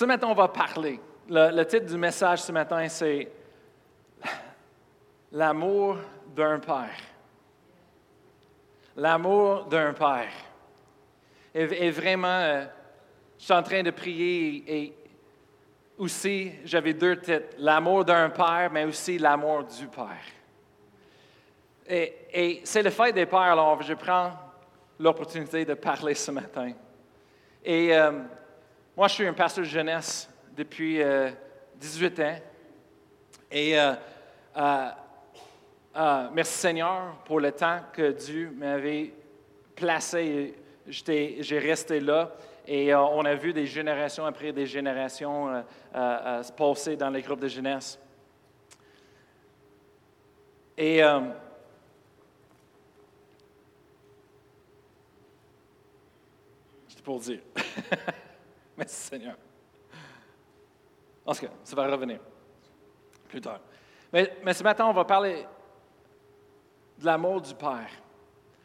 Ce matin, on va parler. Le, titre du message ce matin, c'est L'amour d'un père. L'amour d'un père. Et, vraiment, euh, je suis en train de prier et aussi, j'avais deux titres. L'amour d'un père, mais aussi l'amour du père. Et, et c'est le fait des pères, alors je prends l'opportunité de parler ce matin. Et euh, moi, je suis un pasteur de jeunesse depuis euh, 18 ans. Et euh, euh, euh, merci Seigneur pour le temps que Dieu m'avait placé. J'ai resté là. Et euh, on a vu des générations après des générations euh, euh, euh, se passer dans les groupes de jeunesse. Et euh, c'est pour dire. Merci Seigneur. En tout cas, ça va revenir plus tard. Mais, ce matin, on va parler de l'amour du Père.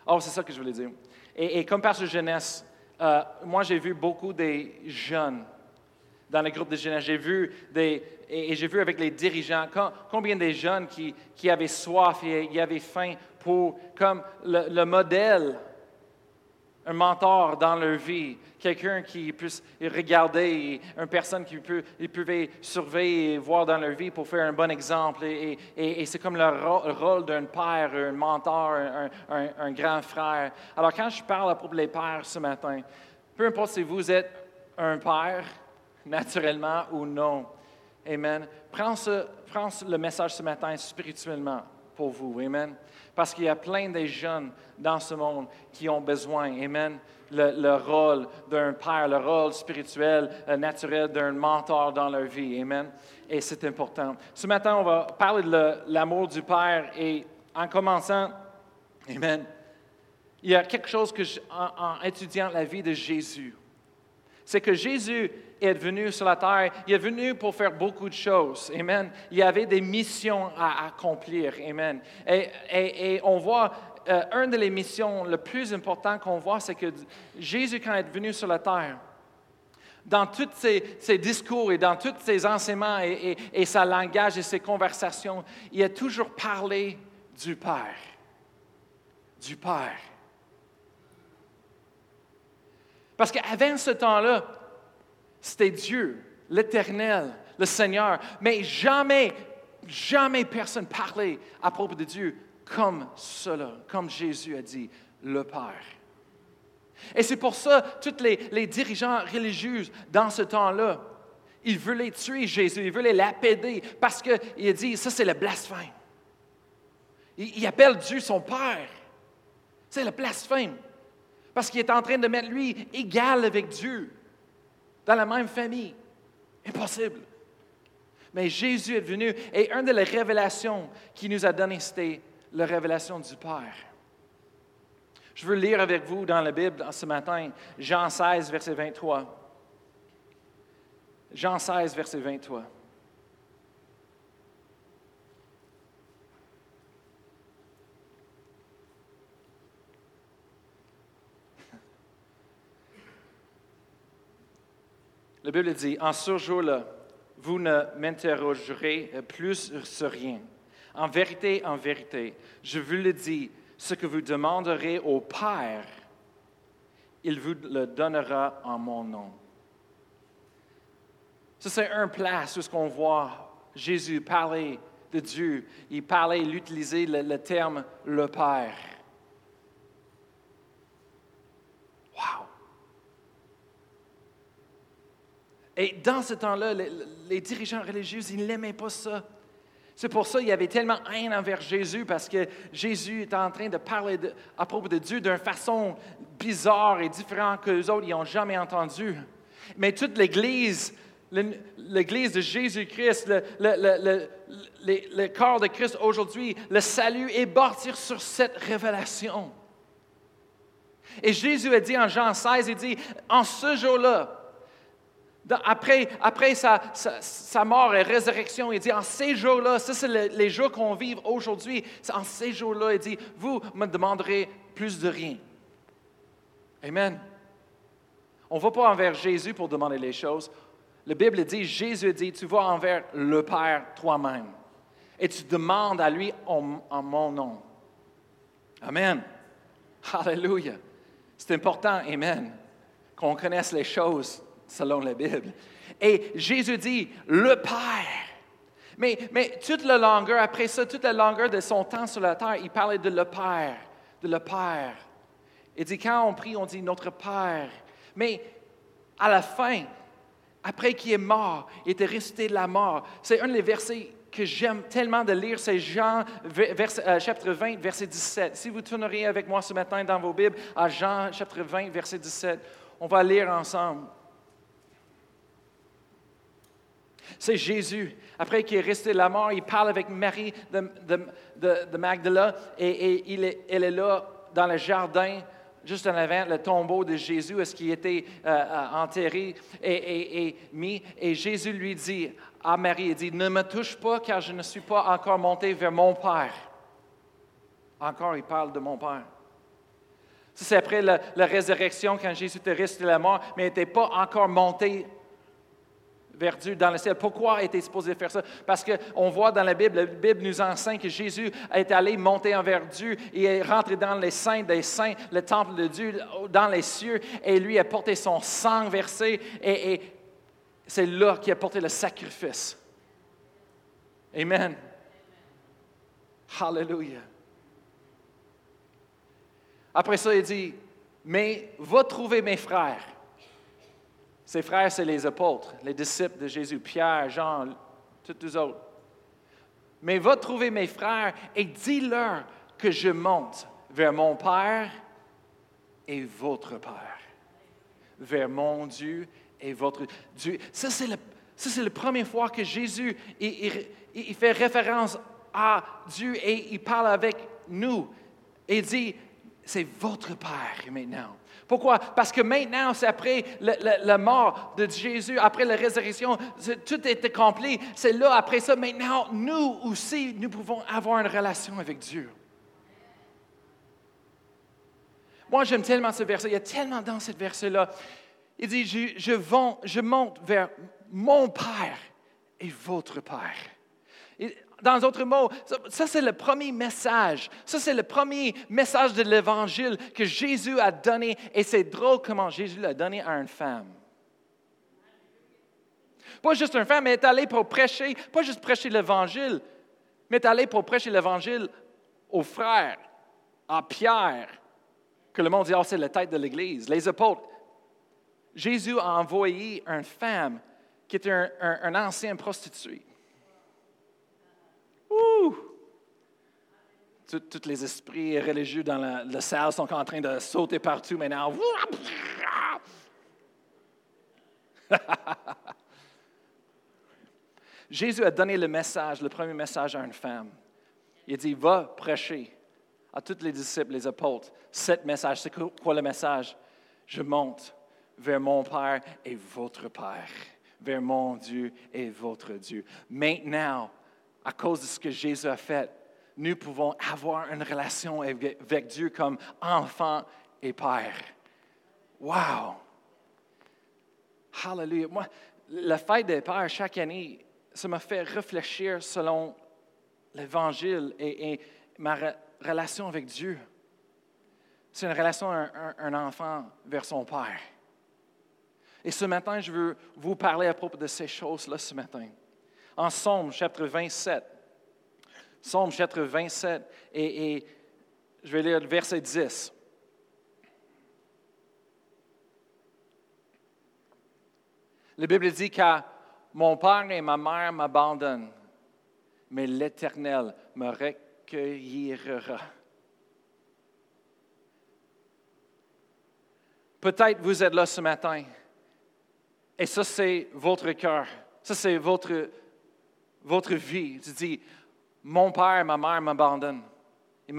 Oh, c'est ça que je voulais dire. Et, et comme pasteur jeunesse, euh, moi, j'ai vu beaucoup des jeunes dans le groupe de jeunesse. J'ai vu des, et, j'ai vu avec les dirigeants com- combien des jeunes qui, avaient soif et qui avaient faim pour, comme le modèle, un mentor dans leur vie, quelqu'un qui puisse regarder, une personne qui peut, pouvaient surveiller et voir dans leur vie pour faire un bon exemple. Et, c'est comme le rôle d'un père, un mentor, un, grand frère. Alors quand je parle à propos des pères ce matin, peu importe si vous êtes un père, naturellement ou non, Amen. Prends, prends le message ce matin spirituellement pour vous. Amen. Parce qu'il y a plein de jeunes dans ce monde qui ont besoin. Amen. Le, le rôle d'un père, le rôle spirituel, euh, naturel d'un mentor dans leur vie. Amen. Et c'est important. Ce matin, on va parler de l'amour du Père et en commençant, Amen, il y a quelque chose que, en étudiant la vie de Jésus, c'est que Jésus est venu sur la terre, il est venu pour faire beaucoup de choses. Amen. Il y avait des missions à accomplir. Amen. Et, on voit, euh, une des missions le plus important qu'on voit, c'est que Jésus, quand il est venu sur la terre, dans tous ses, ses discours et dans tous ses enseignements et, et, et sa langage et ses conversations, il a toujours parlé du Père. Du Père. Parce qu'avant ce temps-là, c'était Dieu, l'Éternel, le Seigneur. Mais jamais, jamais personne parlait à propos de Dieu comme cela, comme Jésus a dit, le Père. Et c'est pour ça, tous les, dirigeants religieux dans ce temps-là, ils voulaient tuer Jésus, ils voulaient l'apaider parce qu'il dit, ça c'est le blasphème. Il appelle Dieu son Père. C'est le blasphème. Parce qu'il est en train de mettre lui égal avec Dieu, dans la même famille. Impossible. Mais Jésus est venu et une des révélations qu'il nous a données, c'était la révélation du Père. Je veux lire avec vous dans la Bible ce matin, Jean 16, verset 23. Jean 16, verset 23. La Bible dit, en ce jour-là, vous ne m'interrogerez plus sur rien. En vérité, en vérité, je vous le dis, ce que vous demanderez au Père, il vous le donnera en mon nom. Ça, c'est un place où ce qu'on voit Jésus parler de Dieu. Il parlait, il utilisait le, le terme le Père. Wow! Et dans ce temps-là, les, dirigeants religieux, ils n'aimaient pas ça. C'est pour ça qu'il y avait tellement haine envers Jésus, parce que Jésus était en train de parler à propos de Dieu d'une façon bizarre et différente que les autres n'ont jamais entendu. Mais toute l'Église, l'Église de Jésus-Christ, le, le- corps de Christ aujourd'hui, le salut est bâti sur cette révélation. Et Jésus a dit en Jean 16, il dit, en ce jour-là, après, sa, mort et résurrection, il dit, en ces jours-là, ça c'est le- les jours qu'on vit aujourd'hui, en ces jours-là, il dit, vous me demanderez plus de rien. Amen. On ne va pas envers Jésus pour demander les choses. La Bible dit, Jésus dit, tu vas envers le Père toi-même et tu demandes à lui en, en mon nom. Amen. Alléluia. C'est important, Amen, qu'on connaisse les choses selon la Bible. Et Jésus dit, le Père. Mais, mais toute la longueur, après ça, toute la longueur de son temps sur la terre, il parlait de le Père, de le Père. Il dit, quand on prie, on dit notre Père. Mais à la fin, après qu'il est mort, il était resté de la mort. C'est un des versets que j'aime tellement de lire, c'est Jean euh, chapitre 20, verset 17. Si vous tourneriez avec moi ce matin dans vos Bibles à Jean chapitre 20, verset 17, on va lire ensemble. C'est Jésus. Après qu'il est resté de la mort, il parle avec Marie de, de, Magdala et, il est, elle est là dans le jardin juste en avant le tombeau de Jésus, est-ce qu'il était euh, euh, enterré et, et, mis. Et Jésus lui dit à Marie, il dit, ne me touche pas car je ne suis pas encore monté vers mon Père. Encore, il parle de mon Père. C'est après la, résurrection, quand Jésus était resté de la mort, mais n'était pas encore monté vers Dieu dans le ciel. Pourquoi était supposé faire ça? Parce qu'on voit dans la Bible, la Bible nous enseigne que Jésus est allé monter envers Dieu et est rentré dans les saints des saints, le temple de Dieu, dans les cieux, et lui a porté son sang versé, et, c'est là qu'il a porté le sacrifice. Amen. Hallelujah. Après ça, il dit, mais va trouver mes frères ses frères, c'est les apôtres, les disciples de Jésus, Pierre, Jean, tous les autres. Mais va trouver mes frères et dis-leur que je monte vers mon Père et votre Père, vers mon Dieu et votre Dieu. Ça, c'est la, première fois que Jésus il fait référence à Dieu et il parle avec nous. Et dit, c'est votre Père maintenant. Pourquoi? Parce que maintenant, c'est après la, mort de Jésus, après la résurrection, tout est accompli. C'est là, après ça, maintenant, nous aussi, nous pouvons avoir une relation avec Dieu. Moi, j'aime tellement ce verset. Il y a tellement dans ce verset-là. Il dit, je, monte vers mon Père et votre Père. Dans d'autres mots, ça, c'est le premier message. Ça c'est le premier message de l'Évangile que Jésus a donné. Et c'est drôle comment Jésus l'a donné à une femme. Pas juste une femme, mais est allé pour prêcher, pas juste prêcher l'Évangile, mais est allé pour prêcher l'Évangile aux frères, à Pierre, que le monde dit, oh, c'est la tête de l'Église, les apôtres. Jésus a envoyé une femme qui était un, un ancien prostitué. Tous les esprits religieux dans la, salle sont en train de sauter partout maintenant. Jésus a donné le message, le premier message à une femme. Il dit, va prêcher à tous les disciples, les apôtres, cet message. C'est quoi le message? Je monte vers mon Père et votre Père, vers mon Dieu et votre Dieu. Maintenant, à cause de ce que Jésus a fait, nous pouvons avoir une relation avec Dieu comme enfant et père. Wow! Hallelujah. Moi, la fête des pères chaque année, ça m'a fait réfléchir selon l'Évangile et, ma relation avec Dieu. C'est une relation d'un enfant vers son père. Et ce matin, je veux vous parler à propos de ces choses-là ce matin en Somme, chapitre 27. Somme, chapitre 27, et, je vais lire le verset 10. La Bible dit que mon père et ma mère m'abandonnent, mais l'Éternel me recueillera. Peut-être vous êtes là ce matin, et ça c'est votre cœur, ça c'est votre votre vie. Tu dis, mon père ma mère m'abandonnent. Il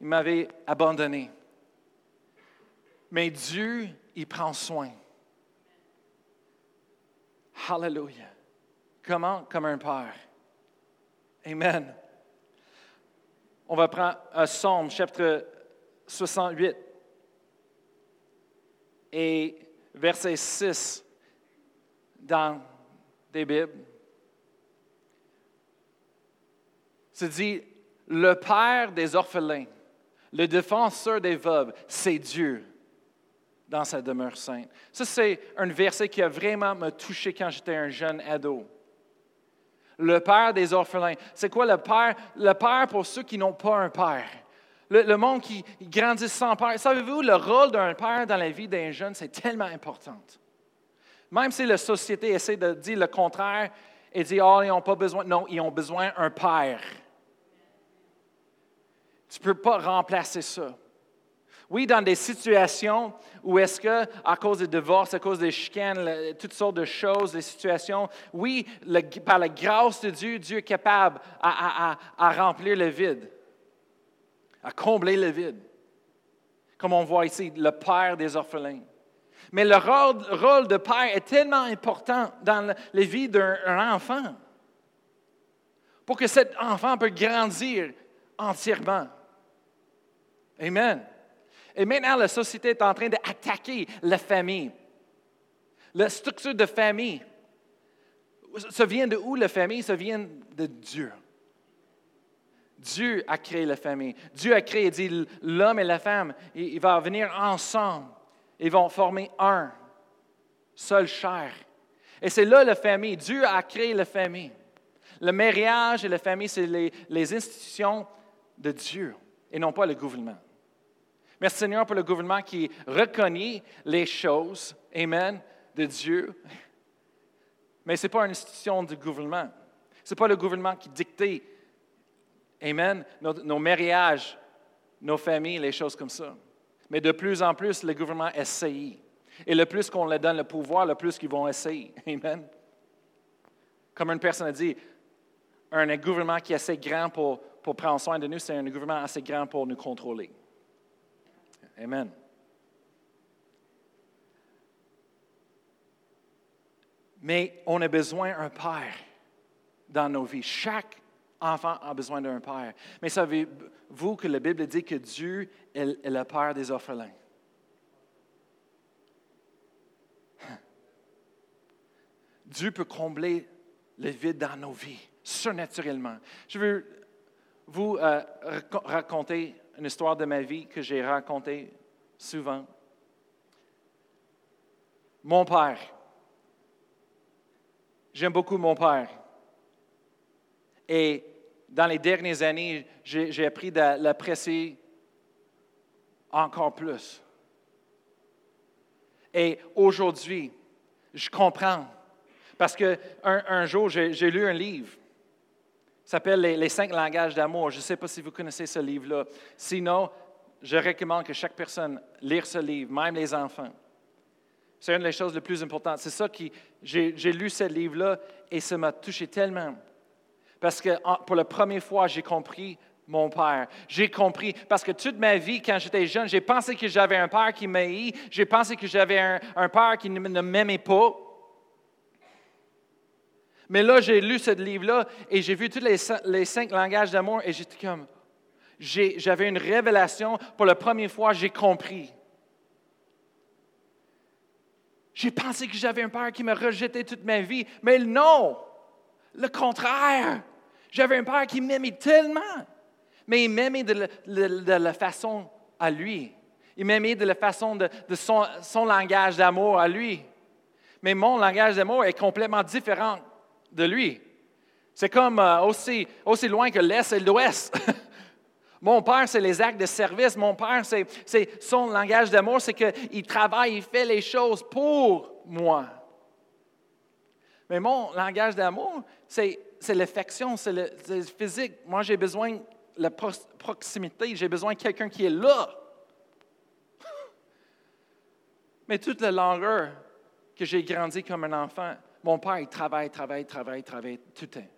m'avait abandonné. Mais Dieu, il prend soin. Hallelujah. Comment? Comme un père. Amen. On va prendre un psaume, chapitre 68, et verset 6 dans des Bibles, se dit le Père des orphelins, le défenseur des veuves, c'est Dieu dans sa demeure sainte. Ça, c'est un verset qui a vraiment me touché quand j'étais un jeune ado. Le Père des orphelins. C'est quoi le Père? Le Père pour ceux qui n'ont pas un Père. Le, monde qui grandit sans Père. Savez-vous, le rôle d'un Père dans la vie d'un jeune, c'est tellement important. Même si la société essaie de dire le contraire et dit, oh, ils n'ont pas besoin. Non, ils ont besoin d'un Père. Tu ne peux pas remplacer ça. Oui, dans des situations où est-ce que, à cause des divorces, à cause des chicanes, toutes sortes de choses, des situations, oui, par la grâce de Dieu, Dieu est capable à, remplir le vide, à combler le vide. Comme on voit ici, le Père des orphelins. Mais le rôle, rôle de Père est tellement important dans la vie d'un enfant pour que cet enfant puisse grandir entièrement. Amen. Et maintenant, la société est en train d'attaquer la famille. La structure de famille. Ça vient de où la famille? Ça vient de Dieu. Dieu a créé la famille. Dieu a créé, dit l'homme et la femme, ils vont venir ensemble. Ils vont former un, seul chair. Et c'est là la famille. Dieu a créé la famille. Le mariage et la famille, c'est les, les institutions de Dieu et non pas le gouvernement. Merci Seigneur pour le gouvernement qui reconnaît les choses, Amen, de Dieu. Mais ce n'est pas une institution du gouvernement. Ce n'est pas le gouvernement qui dicte, Amen, nos, mariages, nos familles, les choses comme ça. Mais de plus en plus, le gouvernement essaye. Et le plus qu'on leur donne le pouvoir, le plus qu'ils vont essayer. Amen. Comme une personne a dit, un gouvernement qui est assez grand pour, pour prendre soin de nous, c'est un gouvernement assez grand pour nous contrôler. Amen. Mais on a besoin d'un père dans nos vies. Chaque enfant a besoin d'un père. Mais savez-vous que la Bible dit que Dieu est le père des orphelins? Dieu peut combler le vide dans nos vies, surnaturellement. Je veux vous euh, raconter une histoire de ma vie que j'ai racontée souvent. Mon père. J'aime beaucoup mon père. Et dans les dernières années, j'ai appris de l'apprécier encore plus. Et aujourd'hui, je comprends. Parce qu'un un jour, j'ai lu un livre s'appelle les, cinq langages d'amour. Je ne sais pas si vous connaissez ce livre-là. Sinon, je recommande que chaque personne lire ce livre, même les enfants. C'est une des choses les plus importantes. C'est ça qui, j'ai, lu ce livre-là et ça m'a touché tellement. Parce que pour la première fois, j'ai compris mon père. J'ai compris, parce que toute ma vie, quand j'étais jeune, j'ai pensé que j'avais un père qui m'aimait, j'ai pensé que j'avais un père qui ne m'aimait pas. Mais là, j'ai lu ce livre-là et j'ai vu tous les, cinq langages d'amour et j'étais comme, j'avais une révélation. Pour la première fois, j'ai compris. J'ai pensé que j'avais un père qui me rejetait toute ma vie, mais non, le contraire. J'avais un père qui m'aimait tellement, mais il m'aimait de, la façon à lui. Il m'aimait de la façon de, son, son langage d'amour à lui. Mais mon langage d'amour est complètement différent de lui. C'est comme euh, aussi, aussi loin que l'Est et l'Ouest. Mon père, c'est les actes de service. Mon père, c'est son langage d'amour, c'est qu'il travaille, il fait les choses pour moi. Mais mon langage d'amour, c'est l'affection, c'est le, physique. Moi, j'ai besoin de la proximité, j'ai besoin de quelqu'un qui est là. Mais toute la longueur que j'ai grandi comme un enfant, mon père, il travaille, travaille, travaille, travaille tout le temps.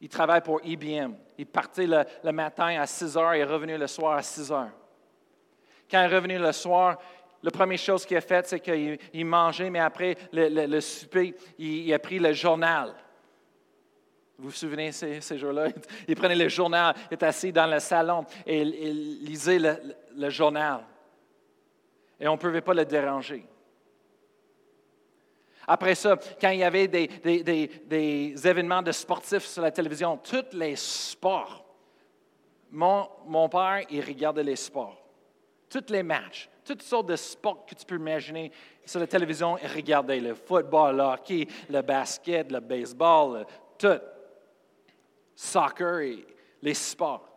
Il travaille pour IBM. Il partait le, matin à 6 heures et est revenu le soir à 6 heures. Quand il est revenu le soir, la première chose qu'il a faite, c'est qu'il mangeait, mais après le, souper, il, a pris le journal. Vous vous souvenez ces, ces jours-là? Il prenait le journal, il était assis dans le salon et il lisait le journal. Et on ne pouvait pas le déranger. Après ça, quand il y avait des, événements de sportifs sur la télévision, tous les sports, mon, père, il regardait les sports. Tous les matchs, toutes sortes de sports que tu peux imaginer sur la télévision, il regardait le football, le hockey, le basket, le baseball, tout. Soccer et les sports.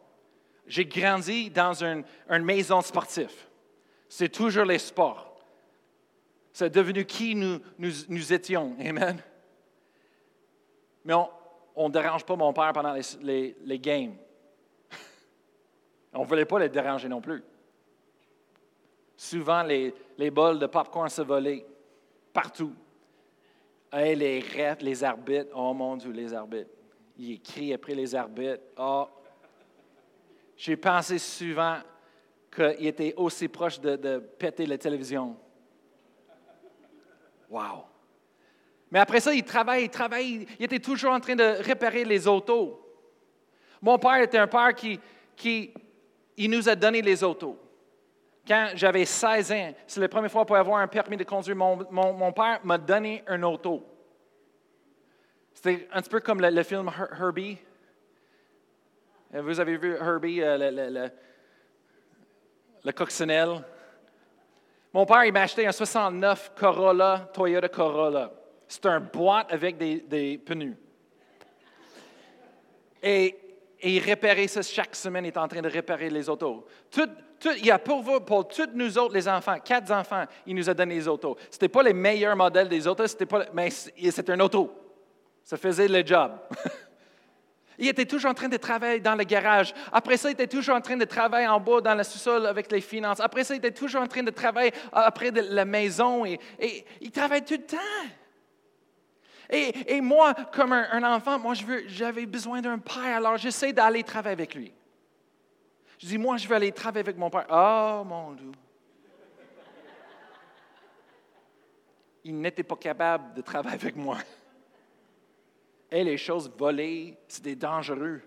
J'ai grandi dans une maison sportive. C'est toujours les sports. C'est devenu qui nous, nous, nous étions. Amen. Mais on ne dérange pas mon père pendant les, les, games. On ne voulait pas les déranger non plus. Souvent, les, bols de popcorn se volaient partout. Et les refs, les arbitres, oh mon Dieu, les arbitres. Ils crient après les arbitres. Oh. J'ai pensé souvent qu'il était aussi proche de, de péter la télévision. Wow! Mais après ça, il travaille, il travaille, il était toujours en train de réparer les autos. Mon père était un père qui, nous a donné les autos. Quand j'avais 16 ans, c'est la première fois pour avoir un permis de conduire, mon, père m'a donné un auto. C'était un petit peu comme le, film Her- Herbie. Vous avez vu Herbie, euh, le, le- le-? Mon père, il m'a acheté un 69 Corolla, Toyota Corolla. C'est un boîte avec des, des pneus. Et, et il réparait ça chaque semaine, il est en train de réparer les autos. Tout, tout- il a pour, vous- pour tous nous autres, les enfants, quatre enfants, il nous a donné les autos. Ce n'était pas les meilleurs modèles des autos, pas, mais c'était un auto. Ça faisait le job. Il était toujours en train de travailler dans le garage. Après ça, il était toujours en train de travailler en bas dans le sous-sol avec les finances. Après ça, il était toujours en train de travailler après la maison. Et, il travaille tout le temps. Et, moi, comme un, enfant, moi, j'avais besoin d'un père. Alors, j'essaie d'aller travailler avec lui. Je dis, moi, je veux aller travailler avec mon père. Oh, mon Dieu. Il n'était pas capable de travailler avec moi. Et les choses volées, c'était dangereux.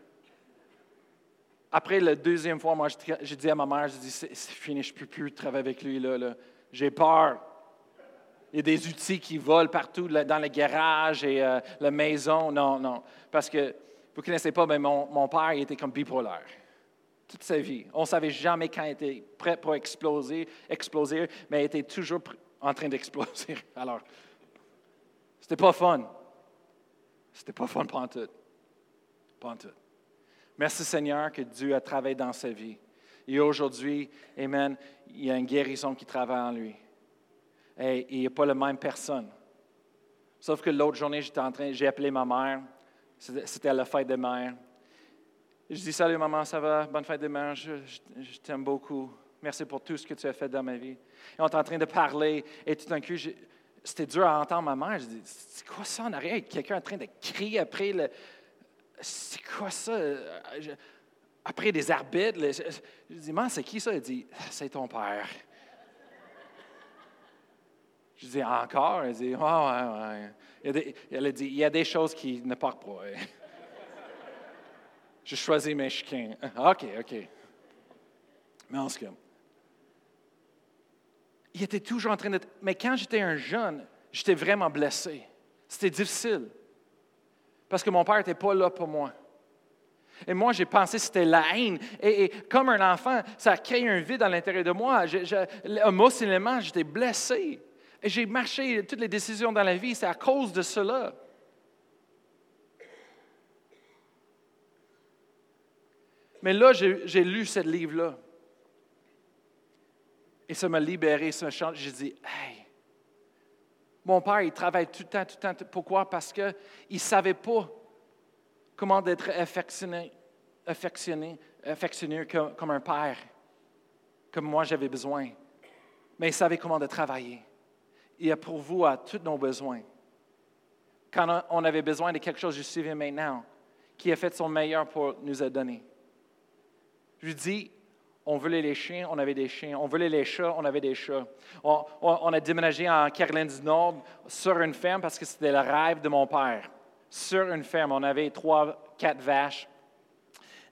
Après la deuxième fois, moi, j'ai- dit à ma mère, j'ai dit, c'est c'est fini, je ne peux plus travailler avec lui. Là, là. J'ai peur. Il y a des outils qui volent partout dans le garage et euh, la maison. Non, non. Parce que, vous ne connaissez pas, mais mon, père, il était comme bipolaire. Toute sa vie. On ne savait jamais quand il était prêt pour exploser, exploser mais il était toujours en train d'exploser. Alors, c'était pas fun. C'était pas fun pour tout. Pas tout. Merci Seigneur que Dieu a travaillé dans sa vie. Et aujourd'hui, Amen, il y a une guérison qui travaille en lui. Et il n'est pas la même personne. Sauf que l'autre journée, j'étais en train, j'ai appelé ma mère. C'était c'était la fête des mères. Je dis Salut maman, ça va? Bonne fête des mères. Je, t'aime beaucoup. Merci pour tout ce que tu as fait dans ma vie. Et on est en train de parler. Et tout d'un coup, c'était dur à entendre ma mère. Je dis C'est quoi ça en arrière? Quelqu'un en train de crier après le. C'est quoi ça? Après des arbitres. je, je dis Maman, c'est qui ça? Elle dit C'est ton père. Je dis encore? Elle dit Ouais, ouais, ouais. Elle a dit Il y a des choses qui ne partent pas. Je choisis mes chiens. OK, OK. Mais en ce cas, il était toujours en train de. Mais quand j'étais un jeune, j'étais vraiment blessé. C'était difficile. Parce que mon père n'était pas là pour moi. Et moi, j'ai pensé que c'était la haine. Et, comme un enfant, ça a créé un vide à l'intérieur de moi. Je, je- émotionnellement, j'étais blessé. Et j'ai marché toutes les décisions dans la vie, c'est à cause de cela. Mais là, j'ai lu ce livre-là. Et ça m'a libéré, ça m'a changé. J'ai dit, hey, mon père, il travaille tout le temps, tout le temps. Pourquoi? Parce qu'il ne savait pas comment être affectionné, affectionné, comme, un père, comme moi j'avais besoin. Mais il savait comment travailler. Il a pourvu à tous nos besoins. Quand on- avait besoin de quelque chose, je suivais maintenant, qui a fait son meilleur pour nous a donné. Je dis, on voulait les chiens, on avait des chiens. On voulait les chats, on avait des chats. On, a déménagé en Caroline du Nord sur une ferme parce que c'était le rêve de mon père. Sur une ferme, on avait trois, quatre vaches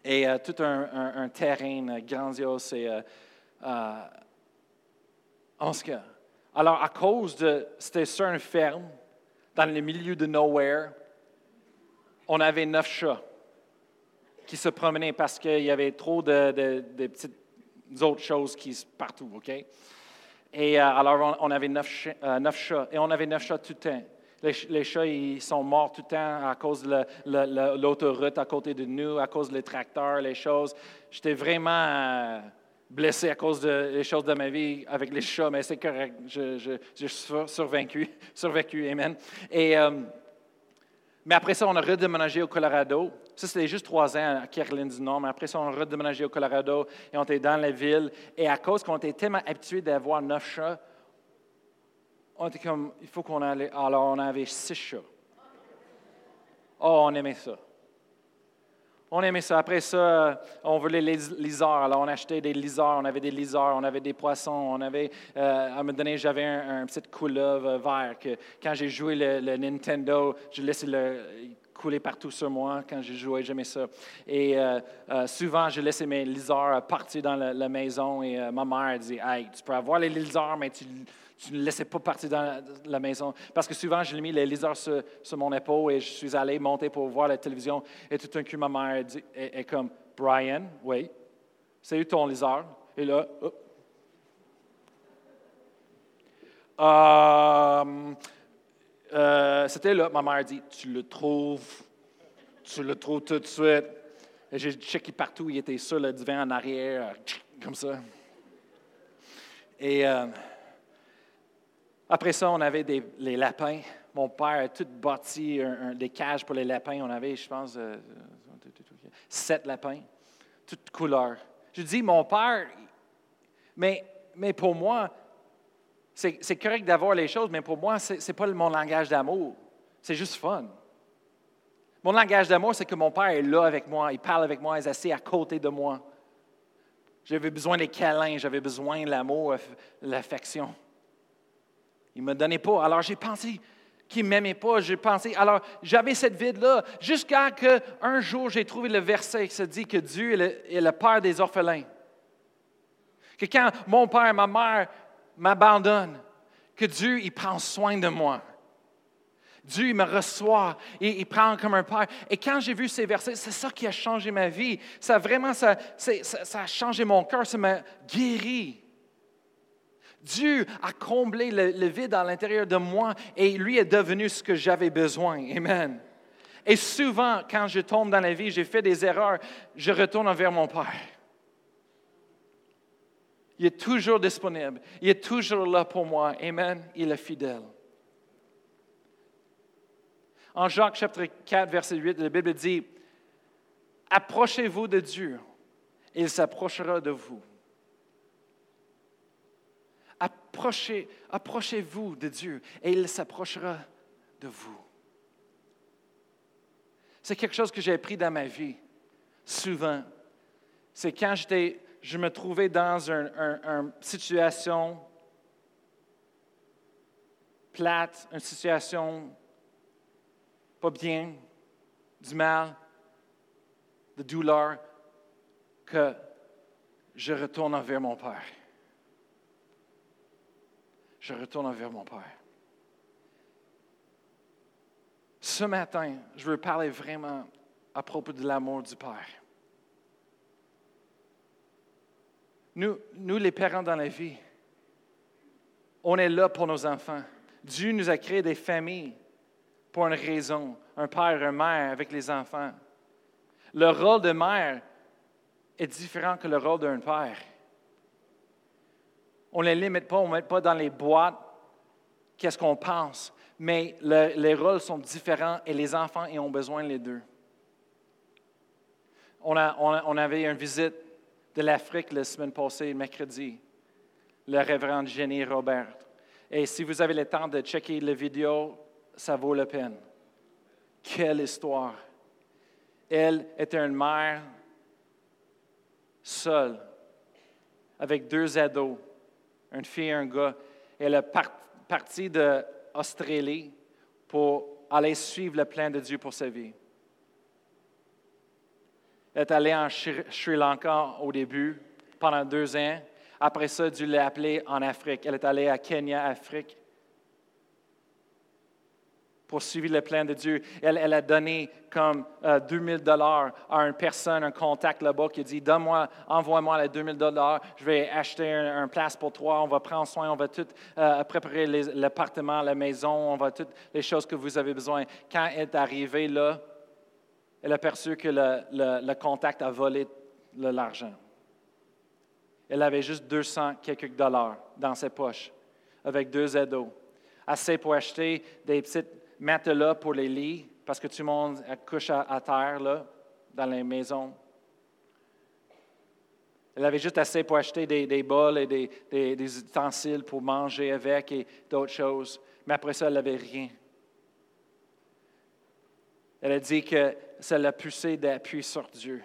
et euh, tout un, terrain grandiose. Et, euh, euh, alors à cause de, c'était sur une ferme, dans le milieu de nowhere, on avait neuf chats qui se promenaient parce qu'il y avait trop de, petites autres choses qui partout, OK? Et euh, alors, on, avait euh, neuf, chats, et on avait neuf chats tout le temps. Les, chats, ils sont morts tout le temps à cause de l'autoroute à côté de nous, à cause des tracteurs, les choses. J'étais vraiment euh, blessé à cause des choses de ma vie avec les chats, mais c'est correct. Je, je, suis survécu, survécu, amen. Et, mais après ça, on a redéménagé au Colorado. Ça, c'était juste trois ans à Caroline du Nord. Mais après ça, on a redéménagé au Colorado et on était dans la ville. Et à cause qu'on était tellement habitués d'avoir neuf chats, on était comme, il faut qu'on allait. Alors, on avait six chats. Oh, on aimait ça. On aimait ça. Après ça, on voulait les lisards. Alors, on achetait des lisards. On avait des lisards, on avait des poissons. On avait, euh, à un moment donné, j'avais un, petit couleuvre vert que quand j'ai joué le, Nintendo, je laissais le couler partout sur moi quand j'ai joué, j'aimais ça. Et euh, euh, souvent, je laissais mes lisards partir dans la, maison et ma mère dit Hey, tu peux avoir les lisards, mais tu ne laissais pas partir dans la maison. Parce que souvent, j'ai mis les liseurs sur, mon épaule et je suis allé monter pour voir la télévision. Et tout d'un coup, ma mère dit, est, comme, Brian, oui, c'est où ton liseur? Et là, euh, euh, c'était là, ma mère dit, tu le trouves, tu le trouves tout de suite. J'ai checké partout, il était sur le divan en arrière, comme ça. Et euh, après ça, on avait des, les lapins. Mon père a tout bâti des cages pour les lapins. On avait, je pense, euh, sept lapins, toutes couleurs. Je dis, mon père, mais, mais pour moi, c'est correct d'avoir les choses, mais pour moi, ce n'est pas mon langage d'amour. C'est juste fun. Mon langage d'amour, c'est que mon père est là avec moi, il parle avec moi, il est assis à côté de moi. J'avais besoin des câlins, j'avais besoin de l'amour, l'affection. Il ne me donnait pas. Alors j'ai pensé qu'il ne m'aimait pas. J'ai pensé, alors j'avais cette vide-là jusqu'à ce qu'un jour j'ai trouvé le verset qui se dit que Dieu est le, Père des orphelins. Que quand mon père ma mère m'abandonnent, que Dieu, il prend soin de moi. Dieu, il me reçoit et il prend comme un père. Et quand j'ai vu ces versets, c'est ça qui a changé ma vie. Ça vraiment, ça, ça a changé mon cœur, ça m'a guéri. Dieu a comblé le, vide à l'intérieur de moi et lui est devenu ce que j'avais besoin. Amen. Et souvent, quand je tombe dans la vie, j'ai fait des erreurs, je retourne vers mon Père. Il est toujours disponible. Il est toujours là pour moi. Amen. Il est fidèle. En Jacques chapitre 4, verset 8, la Bible dit, Approchez-vous de Dieu, et il s'approchera de vous approchez, approchez-vous de Dieu et il s'approchera de vous. C'est quelque chose que j'ai appris dans ma vie souvent. C'est quand j'étais, je me trouvais dans une situation plate, une situation pas bien, du mal, de douleur, que je retourne vers mon Père je retourne vers mon Père. Ce matin, je veux parler vraiment à propos de l'amour du Père. Nous, nous, les parents dans la vie, on est là pour nos enfants. Dieu nous a créé des familles pour une raison, un père, une mère avec les enfants. Le rôle de mère est différent que le rôle d'un père. On ne les limite pas, on ne met pas dans les boîtes qu'est-ce qu'on pense, mais les rôles sont différents et les enfants y ont besoin les deux. On, avait une visite de l'Afrique la semaine passée, mercredi, le révérend Jenny Robert. Et si vous avez le temps de checker la vidéo, ça vaut la peine. Quelle histoire! Elle était une mère seule, avec deux ados une fille et un gars. Elle est partie d'Australie pour aller suivre le plan de Dieu pour sa vie. Elle est allée en Sri Lanka au début, pendant deux ans. Après ça, Dieu l'a appelée en Afrique. Elle est allée à Kenya, Afrique. pour suivre le plan de Dieu. Elle, elle a donné comme euh, 2000 dollars à une personne, un contact là-bas qui a dit, donne-moi, envoie-moi les 2000 dollars, je vais acheter un, place pour toi, on va prendre soin, on va tout euh, préparer l'appartement, la maison, on va toutes les choses que vous avez besoin. Quand elle est arrivée là, elle a perçu que le, le contact a volé l'argent. Elle avait juste 200 quelques dollars dans ses poches avec deux ados. Assez pour acheter des petites matelas pour les lits, parce que tout le monde couche à, terre là, dans les maisons. Elle avait juste assez pour acheter des, bols et des, des, ustensiles pour manger avec et d'autres choses. Mais après ça, elle n'avait rien. Elle a dit que ça l'a poussé d'appuyer sur Dieu.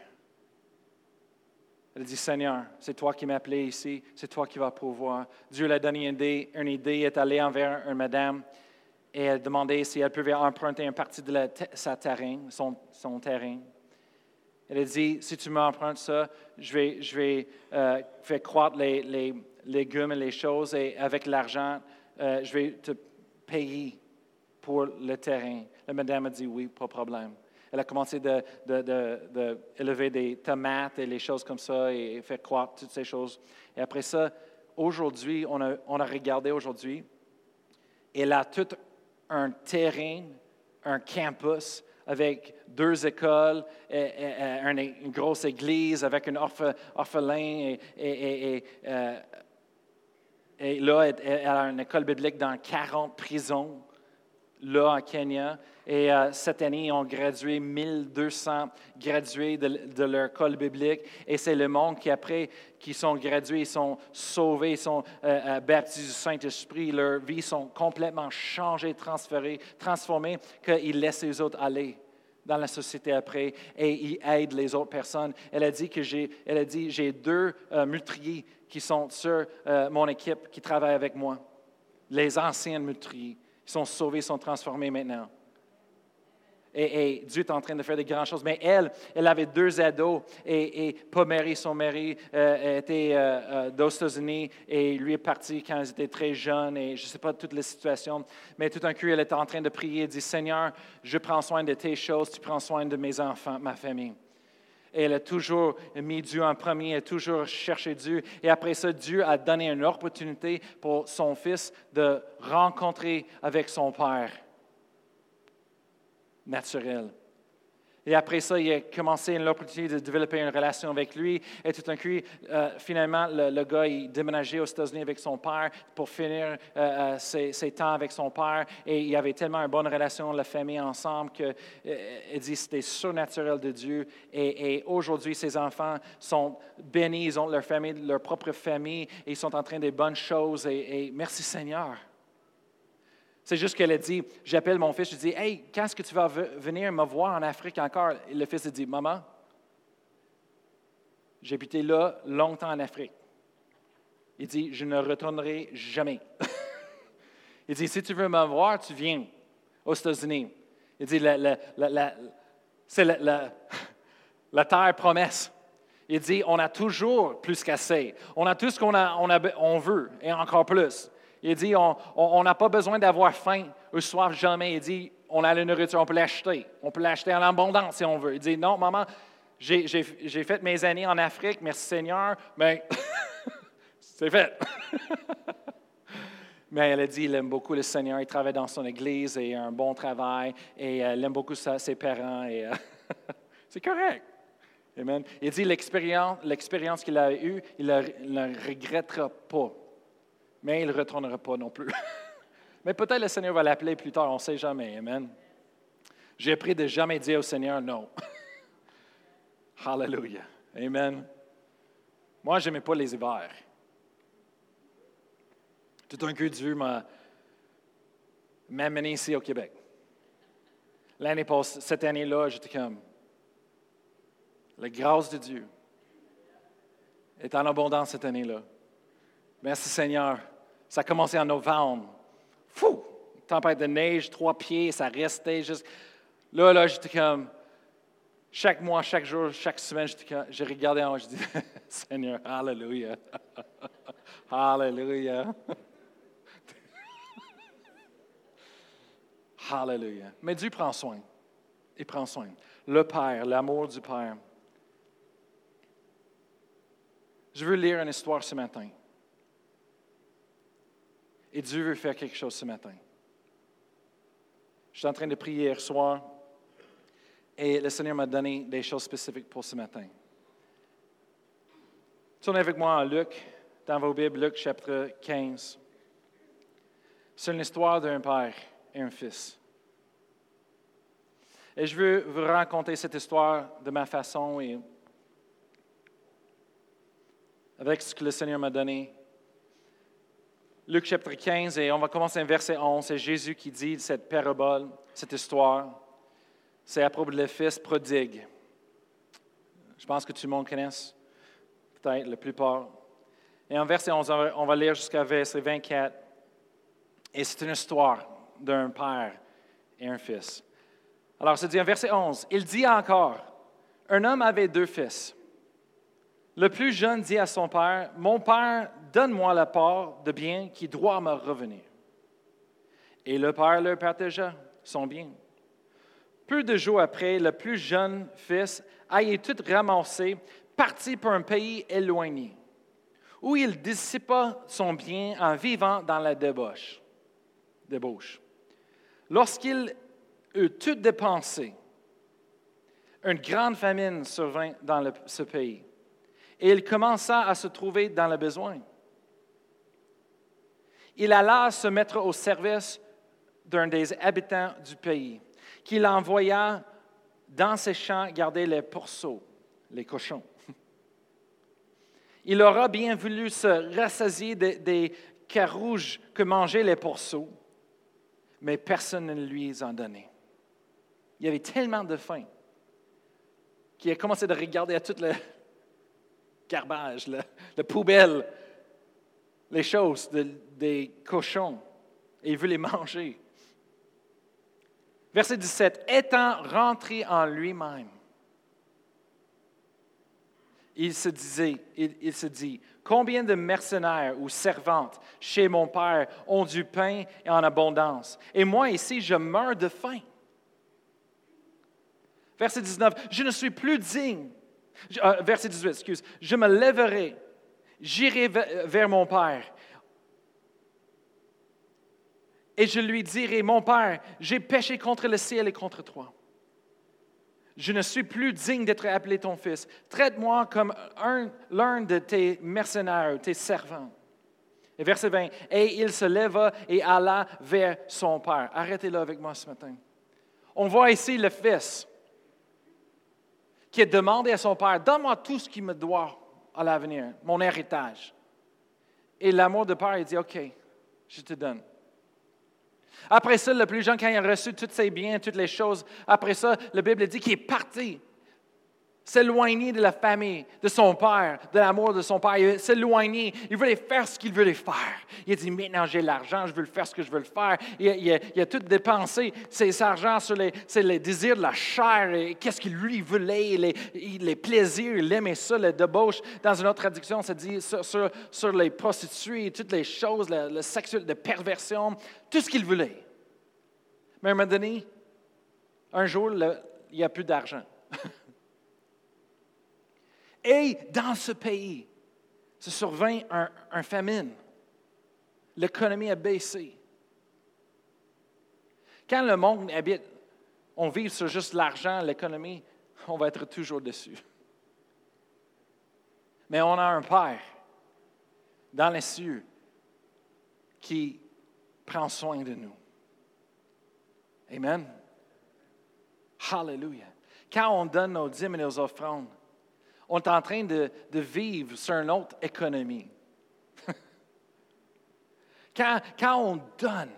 Elle dit, Seigneur, c'est toi qui m'as appelé ici, c'est toi qui vas pouvoir. Dieu l'a donné une idée, une idée, est allée envers une madame et elle demandait si elle pouvait emprunter une partie de sa terrain, son, terrain. Elle a dit, si tu m'empruntes ça, je vais, je vais euh, faire croître les, légumes et les choses et avec l'argent, euh, je vais te payer pour le terrain. La madame a dit oui, pas de problème. Elle a commencé d'élever de, des tomates et les choses comme ça et faire croître toutes ces choses. Et après ça, aujourd'hui, on a, on a regardé aujourd'hui, elle a tout un terrain, un campus avec deux écoles, une grosse église avec un orphelin et, euh, et, là, elle a une école biblique dans 40 prisons là en Kenya. Et euh, cette année, ils ont gradué 1200 gradués de, leur école biblique. Et c'est le monde qui, après, qui sont gradués, ils sont sauvés, ils sont euh, euh, baptisés du Saint-Esprit. Leurs vies sont complètement changées, transférées, transformées, qu'ils laissent les autres aller dans la société après et ils aident les autres personnes. Elle a dit que j'ai, elle a dit, j'ai deux meurtriers qui sont sur mon équipe qui travaillent avec moi, les anciens meurtriers. Ils sont sauvés, ils sont transformés maintenant. Et, Dieu est en train de faire des grandes choses. Mais elle, elle avait deux ados et, mari, son mari euh, était euh, euh, aux États-Unis et lui est parti quand ils étaient très jeunes et je ne sais pas toutes les situations. Mais tout d'un coup, elle était en train de prier et dit Seigneur, je prends soin de tes choses, tu prends soin de mes enfants, ma famille. Elle a toujours mis Dieu en premier, elle a toujours cherché Dieu. Et après ça, Dieu a donné une opportunité pour son fils de rencontrer avec son Père naturel. Et après ça, il a commencé l'opportunité de développer une relation avec lui. Et tout d'un coup, euh, finalement, le, gars, il déménageait aux États-Unis avec son père pour finir euh, euh, ses, temps avec son père. Et il avait tellement une bonne relation, la famille ensemble, qu'il dit que c'était surnaturel de Dieu. Et, aujourd'hui, ses enfants sont bénis, ils ont leur famille, leur propre famille, et ils sont en train de bonnes choses. et merci Seigneur. C'est juste qu'elle a dit, j'appelle mon fils, je dis, hey, quand est-ce que tu vas venir me voir en Afrique encore? Et le fils a dit, maman, j'ai habité là longtemps en Afrique. Il dit, je ne retournerai jamais. Il dit, si tu veux me voir, tu viens aux États-Unis. Il dit, c'est la, la, terre promesse. Il dit, on a toujours plus qu'assez. On a tout ce qu'on on, on veut et encore plus. Il dit, on n'a pas besoin d'avoir faim ou soif jamais. Il dit, on a la nourriture, on peut l'acheter. On peut l'acheter en abondance si on veut. Il dit, non, maman, j'ai fait mes années en Afrique, merci Seigneur, mais c'est fait. mais elle a dit, il aime beaucoup le Seigneur, il travaille dans son église et a un bon travail, et elle aime beaucoup ses parents, et euh, c'est correct. Amen. Il dit, l'expérience qu'il a eue, il ne regrettera pas mais il ne retournera pas non plus. mais peut-être le Seigneur va l'appeler plus tard, on ne sait jamais. Amen. J'ai appris de jamais dire au Seigneur non. Hallelujah. Amen. Moi, je n'aimais pas les hivers. Tout un coup, Dieu m'a amené ici au Québec. L'année passée, cette année-là, j'étais comme, la grâce de Dieu est en abondance cette année-là. Merci Seigneur. Ça a commencé en novembre. Fou! Tempête de neige, trois pieds, ça restait juste. Là, là, j'étais comme. Chaque mois, chaque jour, chaque semaine, j'ai regardé en haut, je dis Seigneur, Alléluia. Alléluia. Hallelujah. Mais Dieu prend soin. Il prend soin. Le Père, l'amour du Père. Je veux lire une histoire ce matin. Et Dieu veut faire quelque chose ce matin. Je suis en train de prier hier soir et le Seigneur m'a donné des choses spécifiques pour ce matin. Tournez avec moi en Luc, dans vos Bibles, Luc chapitre 15. C'est une histoire d'un père et un fils. Et je veux vous raconter cette histoire de ma façon et avec ce que le Seigneur m'a donné. Luc chapitre 15, et on va commencer un verset 11. C'est Jésus qui dit cette parabole, cette histoire. C'est à propos de le fils prodigue. Je pense que tout le monde connaît, peut-être la plupart. Et en verset 11, on va lire jusqu'à verset 24. Et c'est une histoire d'un père et un fils. Alors, c'est dit en verset 11, il dit encore, un homme avait deux fils. Le plus jeune dit à son père, Mon père, donne-moi la part de bien qui doit me revenir. Et le père leur partagea son bien. Peu de jours après, le plus jeune fils, ayant tout ramassé, partit pour un pays éloigné, où il dissipa son bien en vivant dans la débauche. débauche. Lorsqu'il eut tout dépensé, une grande famine survint dans ce pays, et il commença à se trouver dans le besoin. Il alla se mettre au service d'un des habitants du pays, qu'il envoya dans ses champs garder les pourceaux, les cochons. Il aura bien voulu se rassasier des, des carouges que mangeaient les pourceaux, mais personne ne lui en donnait. Il avait tellement de faim qu'il a commencé à regarder à tout le garbage, la, poubelle, les choses des cochons, et il veut les manger. Verset 17, étant rentré en lui-même, il se disait, il, se dit, combien de mercenaires ou servantes chez mon père ont du pain en abondance, et moi ici je meurs de faim. Verset 19, je ne suis plus digne. Euh, verset 18, excuse. Je me lèverai, j'irai vers mon Père. Et je lui dirai, mon Père, j'ai péché contre le ciel et contre toi. Je ne suis plus digne d'être appelé ton fils. Traite-moi comme l'un de tes mercenaires, tes servants. Et verset 20, et il se leva et alla vers son Père. Arrêtez là avec moi ce matin. On voit ici le fils qui a demandé à son père, donne-moi tout ce qui me doit à l'avenir, mon héritage. Et l'amour de père, il dit, OK, je te donne. Après ça, le plus jeune, quand il a reçu tous ses biens, toutes les choses, après ça, la Bible dit qu'il est parti s'éloigner de la famille, de son père, de l'amour de son père. Il s'éloigner. Il voulait faire ce qu'il voulait faire. Il a dit Maintenant, j'ai l'argent, je veux le faire ce que je veux le faire. Il, a, tout dépensé, ses argent sur les, les, désirs de la chair, qu'est-ce qu'il lui voulait, les, plaisirs, il aimait ça, la débauche. Dans une autre traduction, ça dit sur, les prostituées, toutes les choses, le, sexuel, de perversion, tout ce qu'il voulait. Mais à un moment donné, un jour, il n'y a plus d'argent. Et dans ce pays, se survint un, famine. L'économie a baissé. Quand le monde habite, on vit sur juste l'argent, l'économie, on va être toujours dessus. Mais on a un Père dans les cieux qui prend soin de nous. Amen. Hallelujah. Quand on donne nos dîmes et nos offrandes, on est en train de, vivre sur une autre économie. quand, on donne,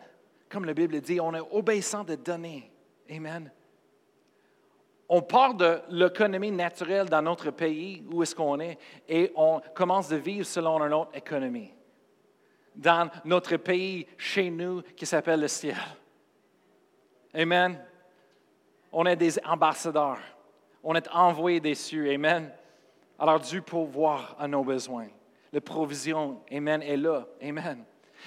comme la Bible dit, on est obéissant de donner. Amen. On part de l'économie naturelle dans notre pays, où est-ce qu'on est, et on commence de vivre selon une autre économie. Dans notre pays, chez nous, qui s'appelle le ciel. Amen. On est des ambassadeurs. On est envoyés des cieux. Amen. Alors Dieu voir à nos besoins. La provision, Amen, est là. Amen.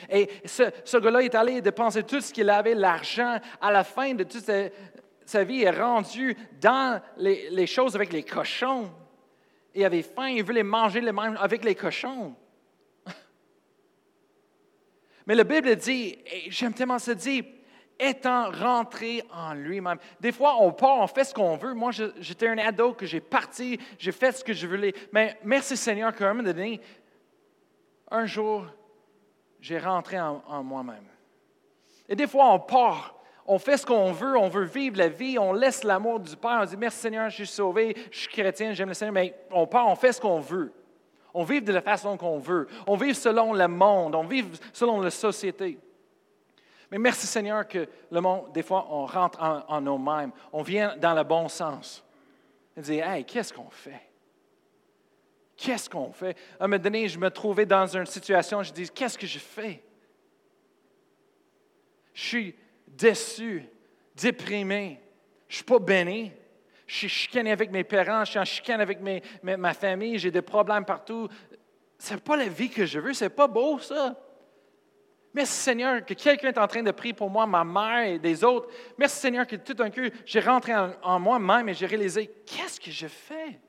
Et ce, ce gars-là est allé dépenser tout ce qu'il avait, l'argent. À la fin de toute sa, sa vie, est rendu dans les, choses avec les cochons. Il avait faim, il voulait manger les mêmes avec les cochons. Mais la Bible dit, et j'aime tellement ça dit, étant rentré en lui-même. Des fois, on part, on fait ce qu'on veut. Moi, j'étais un ado que j'ai parti, j'ai fait ce que je voulais. Mais merci Seigneur qu'à un moment donné, un jour, j'ai rentré en, en moi-même. Et des fois, on part, on fait ce qu'on veut, on veut vivre la vie, on laisse l'amour du Père, on dit merci Seigneur, je suis sauvé, je suis chrétien, j'aime le Seigneur, mais on part, on fait ce qu'on veut. On vit de la façon qu'on veut. On vit selon le monde, on vit selon la société. Mais merci Seigneur que le monde, des fois, on rentre en, nous-mêmes. On vient dans le bon sens. On dit, hey, qu'est-ce qu'on fait? Qu'est-ce qu'on fait? À un moment donné, je me trouvais dans une situation, je dis, qu'est-ce que je fais? Je suis déçu, déprimé. Je ne suis pas béni. Je suis chicané avec mes parents, je suis en chicane avec ma famille, j'ai des problèmes partout. Ce n'est pas la vie que je veux, ce n'est pas beau ça. Merci Seigneur que quelqu'un est en train de prier pour moi, ma mère et des autres. Merci Seigneur que tout d'un coup, j'ai rentré en, moi-même et j'ai réalisé, qu'est-ce que je fais?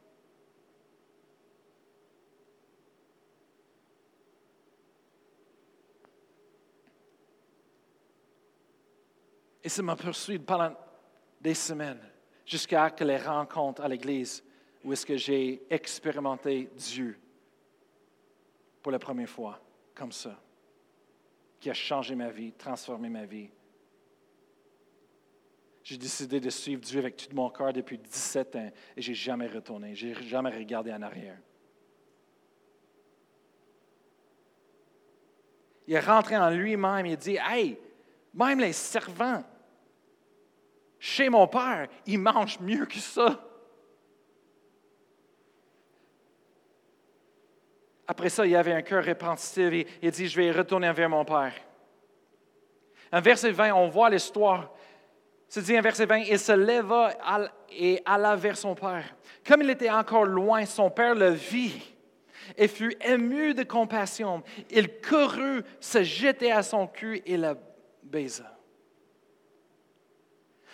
Et ça m'a poursuivi pendant des semaines, jusqu'à que les rencontres à l'Église, où est-ce que j'ai expérimenté Dieu pour la première fois, comme ça qui a changé ma vie, transformé ma vie. J'ai décidé de suivre Dieu avec tout mon cœur depuis 17 ans et je n'ai jamais retourné, je n'ai jamais regardé en arrière. Il est rentré en lui-même, a dit, Hey, même les servants, chez mon père, ils mangent mieux que ça. Après ça, il avait un cœur répentif et il dit, je vais retourner vers mon Père. En verset 20, on voit l'histoire. C'est dit en verset 20, il se leva et alla vers son Père. Comme il était encore loin, son Père le vit et fut ému de compassion. Il courut, se jeter à son cul et le baisa.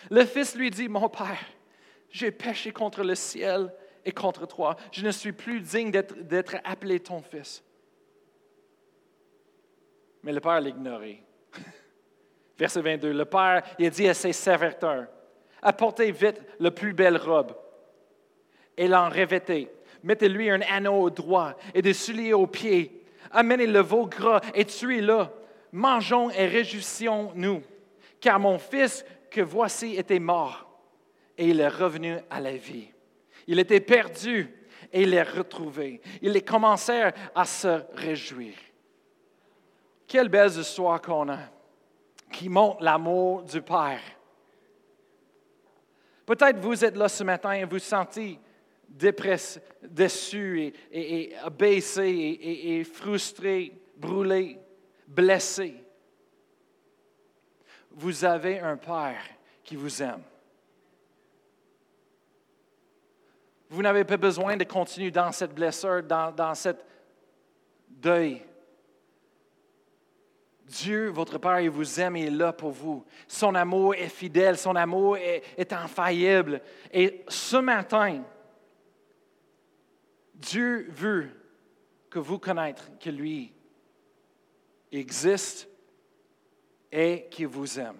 Le fils lui dit, mon Père, j'ai péché contre le ciel et contre toi. Je ne suis plus digne d'être appelé ton fils. Mais le père l'ignorait. Verset 22, le père il a dit à ses serviteurs, apportez vite la plus belle robe et l'en revêtez. Mettez-lui un anneau au doigt et des souliers aux pieds. Amenez le veau gras et tuez-le. Mangeons et réjouissons-nous, car mon fils que voici était mort et il est revenu à la vie. Il était perdu et il est retrouvé. Ils commencèrent à se réjouir. Quelle belle histoire qu'on a qui montre l'amour du Père. Peut-être vous êtes là ce matin et vous sentez dépressé, déçu et, abaissé et frustré, brûlé, blessé. Vous avez un Père qui vous aime. Vous n'avez pas besoin de continuer dans cette blessure, dans, dans cette deuil. Dieu, votre Père, il vous aime et il est là pour vous. Son amour est fidèle, son amour est, est infaillible. Et ce matin, Dieu veut que vous connaître que lui existe et qu'il vous aime.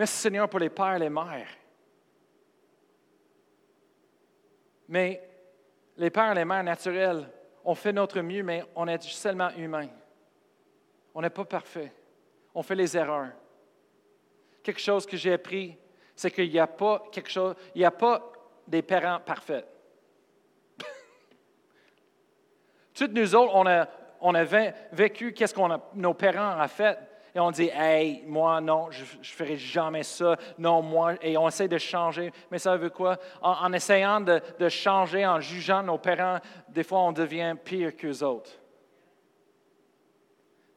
Merci Seigneur pour les pères et les mères. Mais les pères et les mères naturels, on fait notre mieux, mais on est seulement humain. On n'est pas parfait. On fait les erreurs. Quelque chose que j'ai appris, c'est qu'il n'y a pas quelque chose, il n'y a pas des parents parfaits. Toutes nous autres, on a, on a vécu qu'est-ce que nos parents ont fait et on dit, hey, moi, non, je ne ferai jamais ça, non, moi, et on essaie de changer. Mais ça veut quoi? En, essayant de, changer, en jugeant nos parents, des fois, on devient pire qu'eux autres.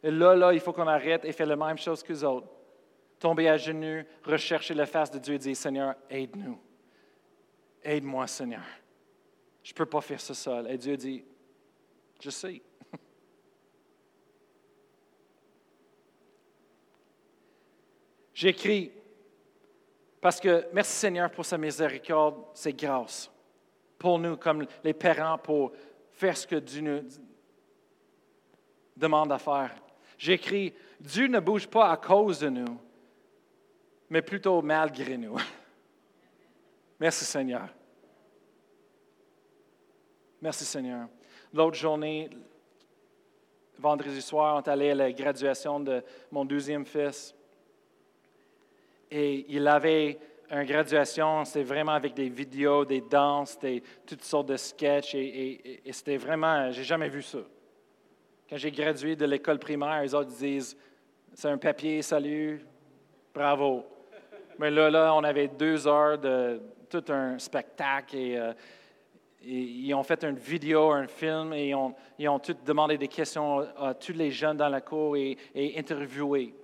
Et là, là, il faut qu'on arrête et faire la même chose qu'eux autres. Tomber à genoux, rechercher la face de Dieu et dire, Seigneur, aide-nous. Aide-moi, Seigneur. Je ne peux pas faire ça seul. Et Dieu dit, je sais. J'écris parce que merci Seigneur pour sa miséricorde, ses grâces pour nous comme les parents pour faire ce que Dieu nous demande à faire. J'écris, Dieu ne bouge pas à cause de nous, mais plutôt malgré nous. Merci Seigneur. Merci Seigneur. L'autre journée, vendredi soir, on est allé à la graduation de mon deuxième fils. Et il avait une graduation, c'était vraiment avec des vidéos, des danses, des, toutes sortes de sketchs. Et, c'était vraiment, j'ai jamais vu ça. Quand j'ai gradué de l'école primaire, les autres disent c'est un papier, salut, bravo. Mais là, là, on avait deux heures de tout un spectacle et, euh, ils ont fait une vidéo, un film et ils ont, ils demandé des questions à tous les jeunes dans la cour et, et interviewé.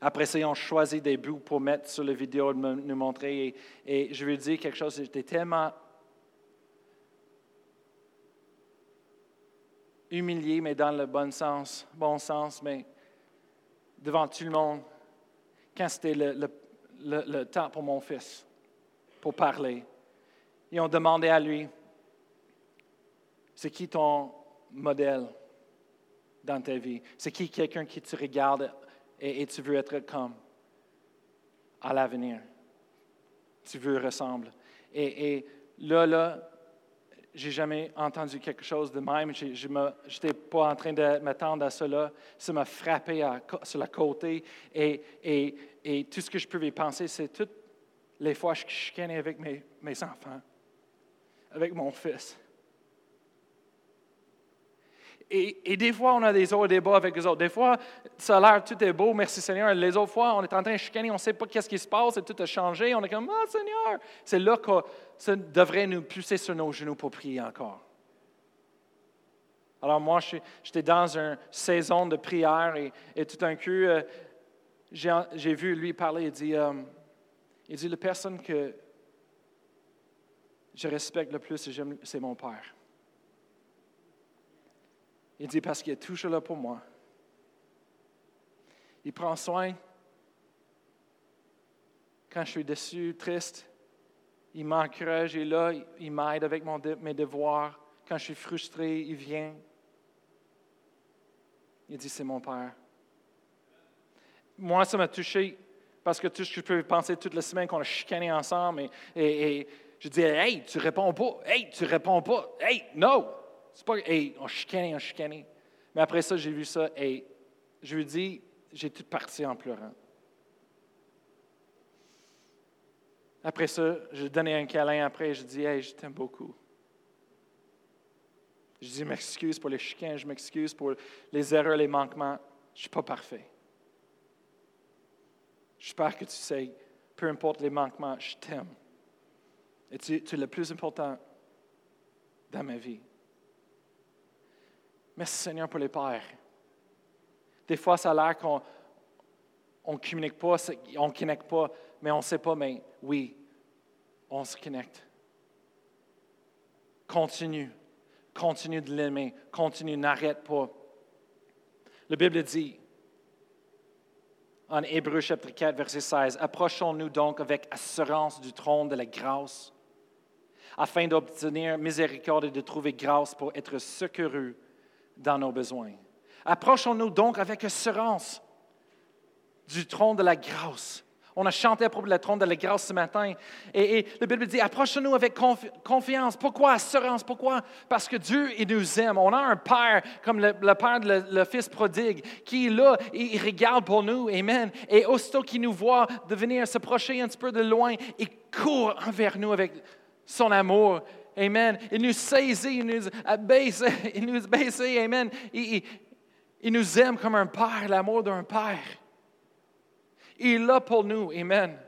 Après ça, ils ont choisi des bouts pour mettre sur la vidéo, nous montrer. Et, je veux dire quelque chose, j'étais tellement humilié, mais dans le bon sens, bon sens, mais devant tout le monde, quand c'était le, le, temps pour mon fils, pour parler. Ils ont demandé à lui, c'est qui ton modèle dans ta vie? C'est qui quelqu'un qui tu regardes et, tu veux être comme à l'avenir. Tu veux ressembler. Et, là, là, j'ai jamais entendu quelque chose de même. Je n'étais pas en train de m'attendre à cela. Ça m'a frappé sur la côté. Et, et, et, tout ce que je pouvais penser, c'est toutes les fois que je chicanais avec mes enfants, avec mon fils. Et, des fois, on a des hauts et des bas avec les autres. Des fois, ça a l'air, tout est beau, merci Seigneur. Les autres fois, on est en train de chicaner, on ne sait pas qu'est-ce qui se passe, et tout a changé. On est comme, ah Seigneur. C'est là que ça devrait nous pousser sur nos genoux pour prier encore. Alors moi, j'étais dans une saison de prière et, tout d'un coup, euh, j'ai vu lui parler. Il dit, euh, il dit, la personne que je respecte le plus, c'est mon Père. Il dit, parce qu'il est toujours là pour moi. Il prend soin. Quand je suis déçu, triste, il m'encourage, il est là, il m'aide avec mes devoirs. Quand je suis frustré, il vient. Il dit, c'est mon Père. Moi, ça m'a touché parce que tout ce que je peux penser toute la semaine qu'on a chicané ensemble et, je dis, hey, tu réponds pas, hey, tu réponds pas, hey, no, c'est pas, hey, on chicanait, on chicanait. Mais après ça, j'ai vu ça, et je lui dis, j'ai tout parti en pleurant. Après ça, je donné un câlin après, je dis, hey, je t'aime beaucoup. Je dis, m'excuse pour les chicanes, je m'excuse pour les erreurs, les manquements. Je ne suis pas parfait. J'espère que tu sais, peu importe les manquements, je t'aime. Et tu es le plus important dans ma vie. Merci Seigneur pour les pères. Des fois, ça a l'air qu'on ne communique pas, on ne connecte pas, mais on ne sait pas, mais oui, on se connecte. Continue, continue de l'aimer, continue, n'arrête pas. La Bible dit, en Hébreu chapitre 4, verset 16, Approchons-nous donc avec assurance du trône de la grâce, afin d'obtenir miséricorde et de trouver grâce pour être secourus dans nos besoins. Approchons-nous donc avec assurance du trône de la grâce. On a chanté à propos de trône de la grâce ce matin. Et, la Bible dit, approchons-nous avec confiance. Pourquoi assurance? Pourquoi? Parce que Dieu, il nous aime. On a un Père, comme le, Père de le, Fils prodigue, qui est là, et il regarde pour nous. Amen. Et aussitôt qu'il nous voit de venir s'approcher un petit peu de loin, il court envers nous avec son amour Amen. Il nous saisit, il nous abaisse, il nous baisse. Amen. Il, nous aime comme un père, l'amour d'un père. Il est là pour nous. Amen.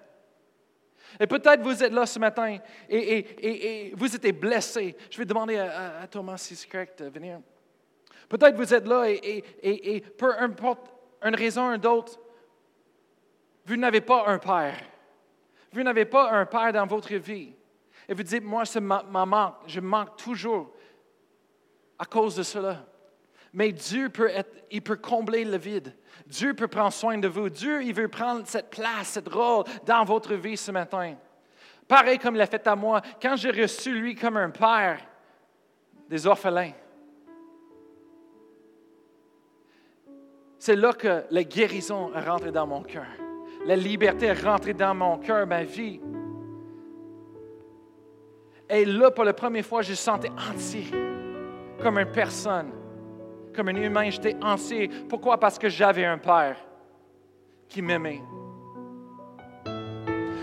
Et peut-être vous êtes là ce matin et, vous êtes blessé. Je vais demander à, Thomas si c'est correct de venir. Peut-être vous êtes là et, et, peu importe une raison ou une autre, vous n'avez pas un père. Vous n'avez pas un père dans votre vie. Et vous dites, moi, m'en manque. Je manque toujours à cause de cela. Mais Dieu peut, être, il peut combler le vide. Dieu peut prendre soin de vous. Dieu, il veut prendre cette place, cette rôle dans votre vie ce matin. Pareil comme il l'a fait à moi, quand j'ai reçu lui comme un père des orphelins. C'est là que la guérison est rentrée dans mon cœur. La liberté est rentrée dans mon cœur, ma vie. Et là, pour la première fois, je sentais entier, comme une personne, comme un humain. J'étais entier. Pourquoi? Parce que j'avais un père qui m'aimait.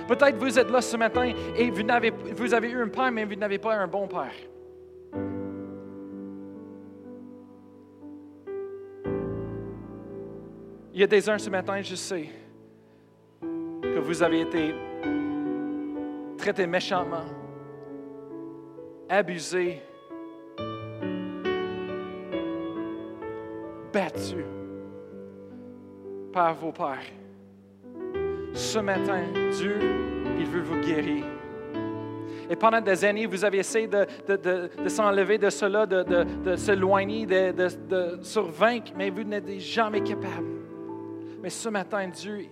Peut-être vous êtes là ce matin et vous avez, eu un père, mais vous n'avez pas un bon père. Il y a des uns ce matin, je sais, que vous avez été traités méchamment, abusés, battus par vos pères. Ce matin, Dieu, il veut vous guérir. Et pendant des années, vous avez essayé de, de, s'enlever de cela, de, de s'éloigner, de, de, survaincre, mais vous n'êtes jamais capable. Mais ce matin, Dieu,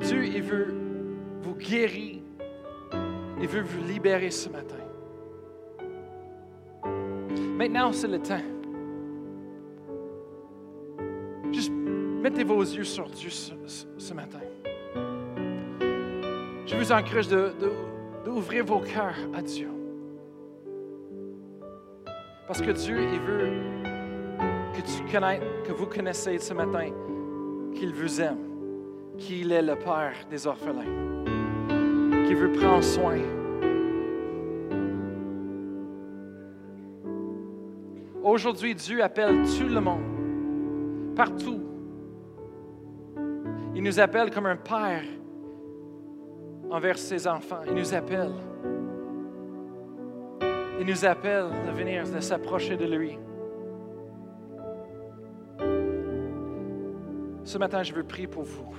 Dieu, il veut vous guérir. Il veut vous libérer ce matin. Maintenant, c'est le temps. Juste mettez vos yeux sur Dieu ce, matin. Je vous encourage d'ouvrir de, vos cœurs à Dieu. Parce que Dieu, il veut que, tu connais, que vous connaissez ce matin qu'il vous aime, qu'il est le Père des orphelins, qu'il veut prendre soin. Aujourd'hui, Dieu appelle tout le monde, partout. Il nous appelle comme un père envers ses enfants. Il nous appelle. Il nous appelle de venir, de s'approcher de lui. Ce matin, je veux prier pour vous.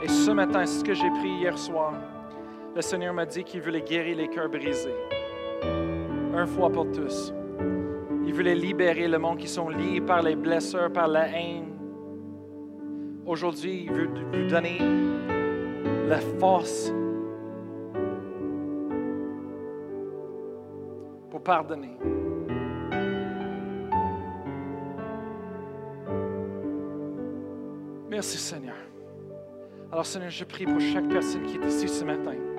Et ce matin, c'est ce que j'ai prié hier soir. Le Seigneur m'a dit qu'il voulait guérir les cœurs brisés. Un fois pour tous. Il voulait libérer le monde qui sont liés par les blessures, par la haine. Aujourd'hui, il veut nous donner la force pardonner. Merci Seigneur. Alors Seigneur, je prie pour chaque personne qui est ici ce matin.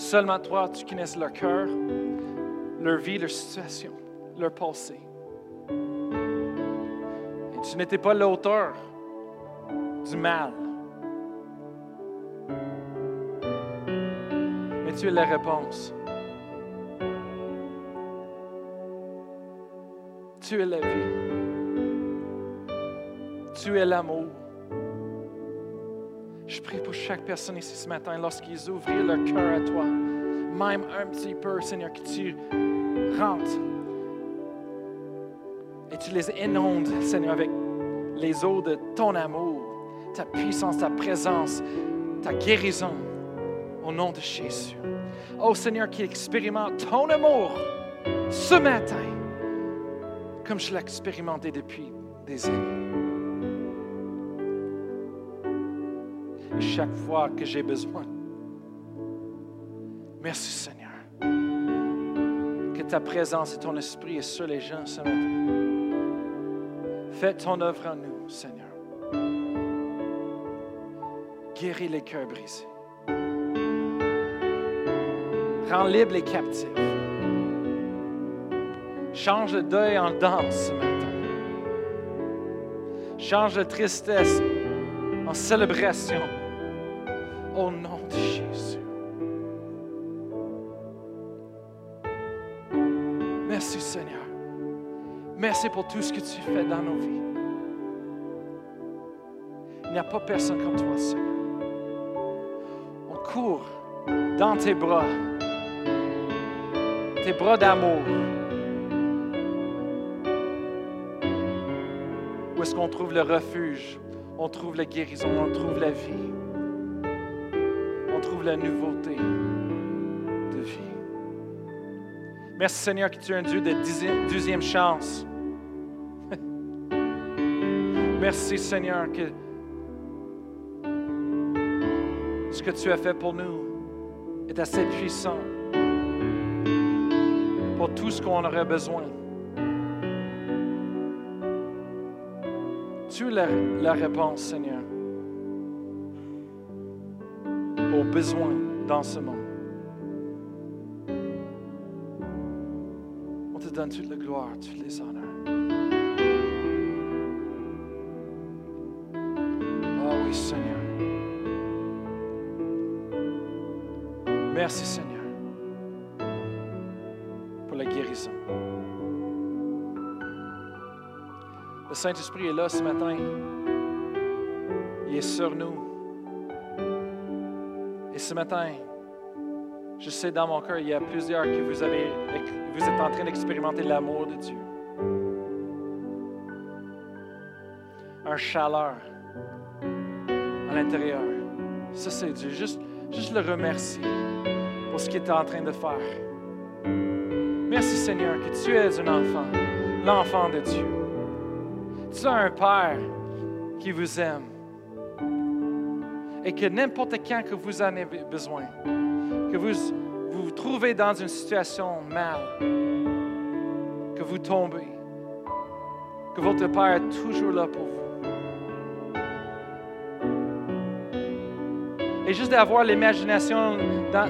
Seulement toi, tu connais leur cœur, leur vie, leur situation, leur pensée. Et tu n'étais pas l'auteur du mal. Mais tu es la réponse. Tu es la vie. Tu es l'amour. Je prie pour chaque personne ici ce matin, lorsqu'ils ouvrent leur cœur à toi, même un petit peu, Seigneur, que tu rentres et tu les inondes, Seigneur, avec les eaux de ton amour, ta puissance, ta présence, ta guérison, au nom de Jésus. Oh Seigneur, qui expérimente ton amour ce matin comme je l'ai expérimenté depuis des années. Chaque fois que j'ai besoin, merci Seigneur, que ta présence et ton esprit est sur les gens ce matin. Fais ton œuvre en nous, Seigneur. Guéris les cœurs brisés. Rends libre les captifs. Change le deuil en danse ce matin. Change la tristesse en célébration. Au nom de Jésus. Merci Seigneur. Merci pour tout ce que tu fais dans nos vies. Il n'y a pas personne comme toi, Seigneur. On court dans tes bras, tes bras d'amour. où est-ce qu'on trouve le refuge, on trouve la guérison, on trouve la vie, la nouveauté de vie. Merci Seigneur que tu es un Dieu de deuxième chance. Merci Seigneur que ce que tu as fait pour nous est assez puissant pour tout ce qu'on aurait besoin. Tu es la, réponse, Seigneur, aux besoins dans ce monde. On te donne toute la gloire, toutes les honneurs. Oh oui, Seigneur. Merci, Seigneur. Le Saint-Esprit est là ce matin. Il est sur nous. Ce matin, je sais dans mon cœur, il y a plusieurs que vous, avez, vous êtes en train d'expérimenter l'amour de Dieu. Un chaleur à l'intérieur. Ça, c'est Dieu. Juste, juste le remercier pour ce qu'il est en train de faire. Merci Seigneur que tu es un enfant, l'enfant de Dieu. Tu as un Père qui vous aime et que n'importe quand que vous en avez besoin, que vous vous, trouvez dans une situation mal, que vous tombez, que votre Père est toujours là pour vous. Et juste d'avoir l'imagination,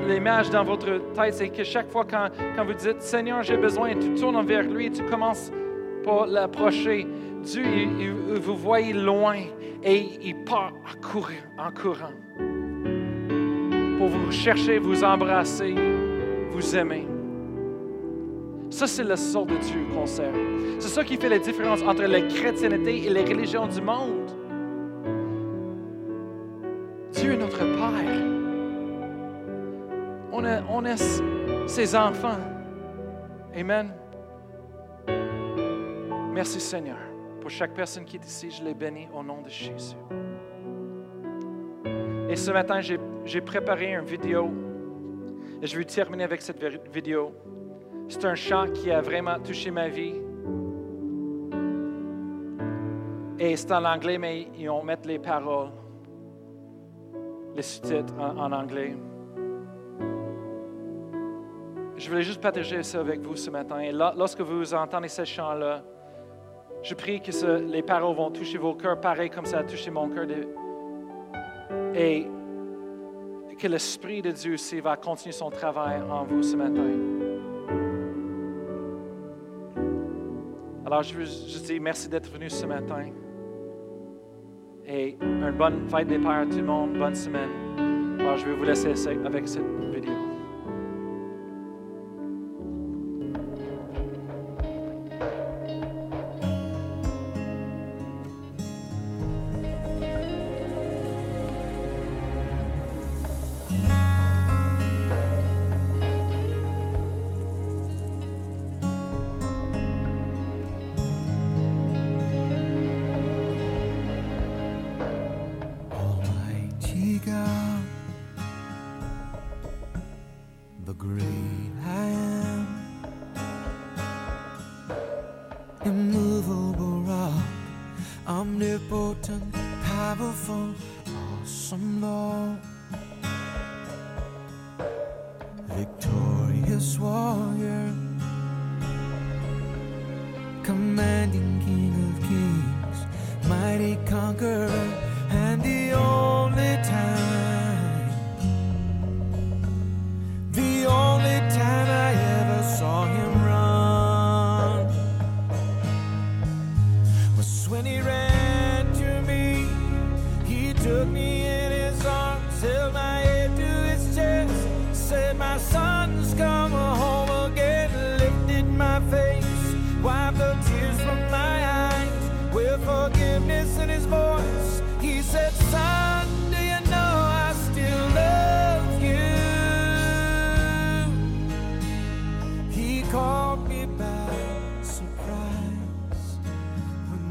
l'image dans votre tête, c'est que chaque fois quand, quand vous dites Seigneur, j'ai besoin, tu tournes vers lui tu commences par l'approcher. Dieu, vous voyez loin et il part en, en courant pour vous chercher, vous embrasser, vous aimer. Ça, c'est le sort de Dieu qu'on sert. C'est ça qui fait la différence entre la chrétienté et les religions du monde. Dieu est notre Père. On est ses enfants. Amen. Merci Seigneur. Pour chaque personne qui est ici, je les bénis au nom de Jésus. Et ce matin, j'ai préparé une vidéo. Et je vais terminer avec cette vidéo. C'est un chant qui a vraiment touché ma vie. Et c'est en anglais, mais ils vont mettre les paroles, les sous-titres en, anglais. Je voulais juste partager ça avec vous ce matin. Et lorsque vous entendez ce chant-là, je prie que les paroles vont toucher vos cœurs pareil comme ça a touché mon cœur. et que l'Esprit de Dieu aussi va continuer son travail en vous ce matin. Alors, je veux juste merci d'être venu ce matin. Et une bonne fête des Pères à tout le monde, bonne semaine. Alors, je vais vous laisser avec cette vidéo.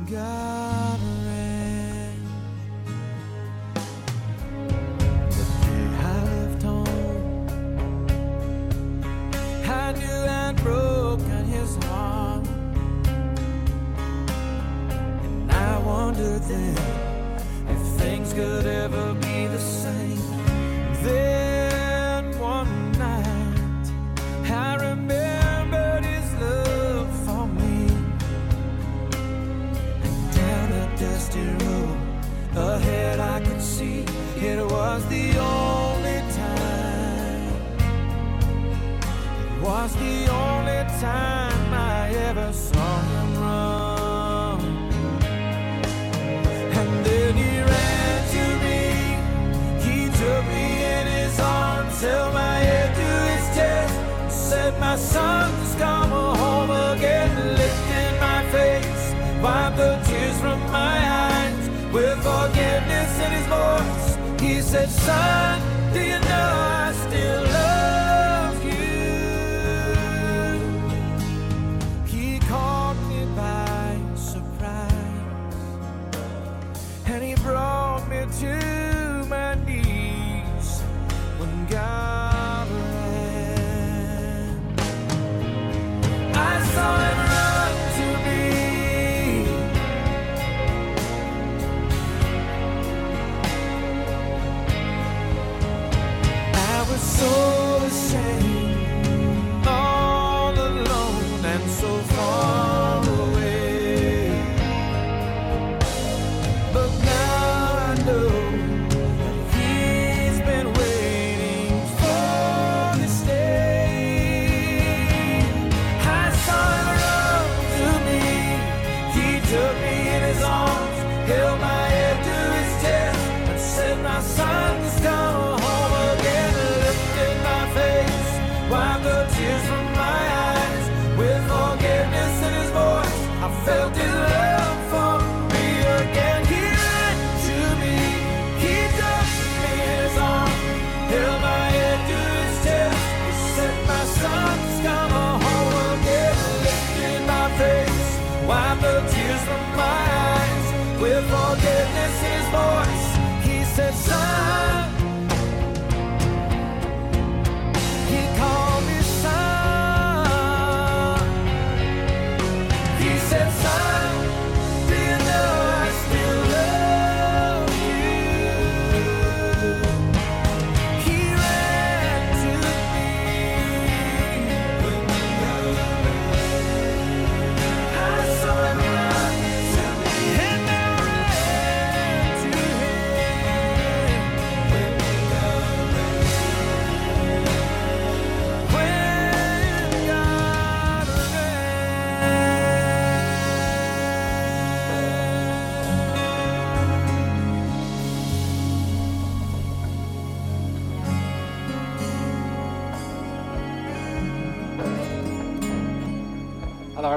God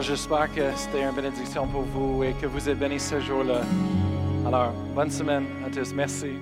j'espère que c'était une bénédiction pour vous et que vous êtes bénis ce jour-là. Alors, bonne semaine à tous. Merci.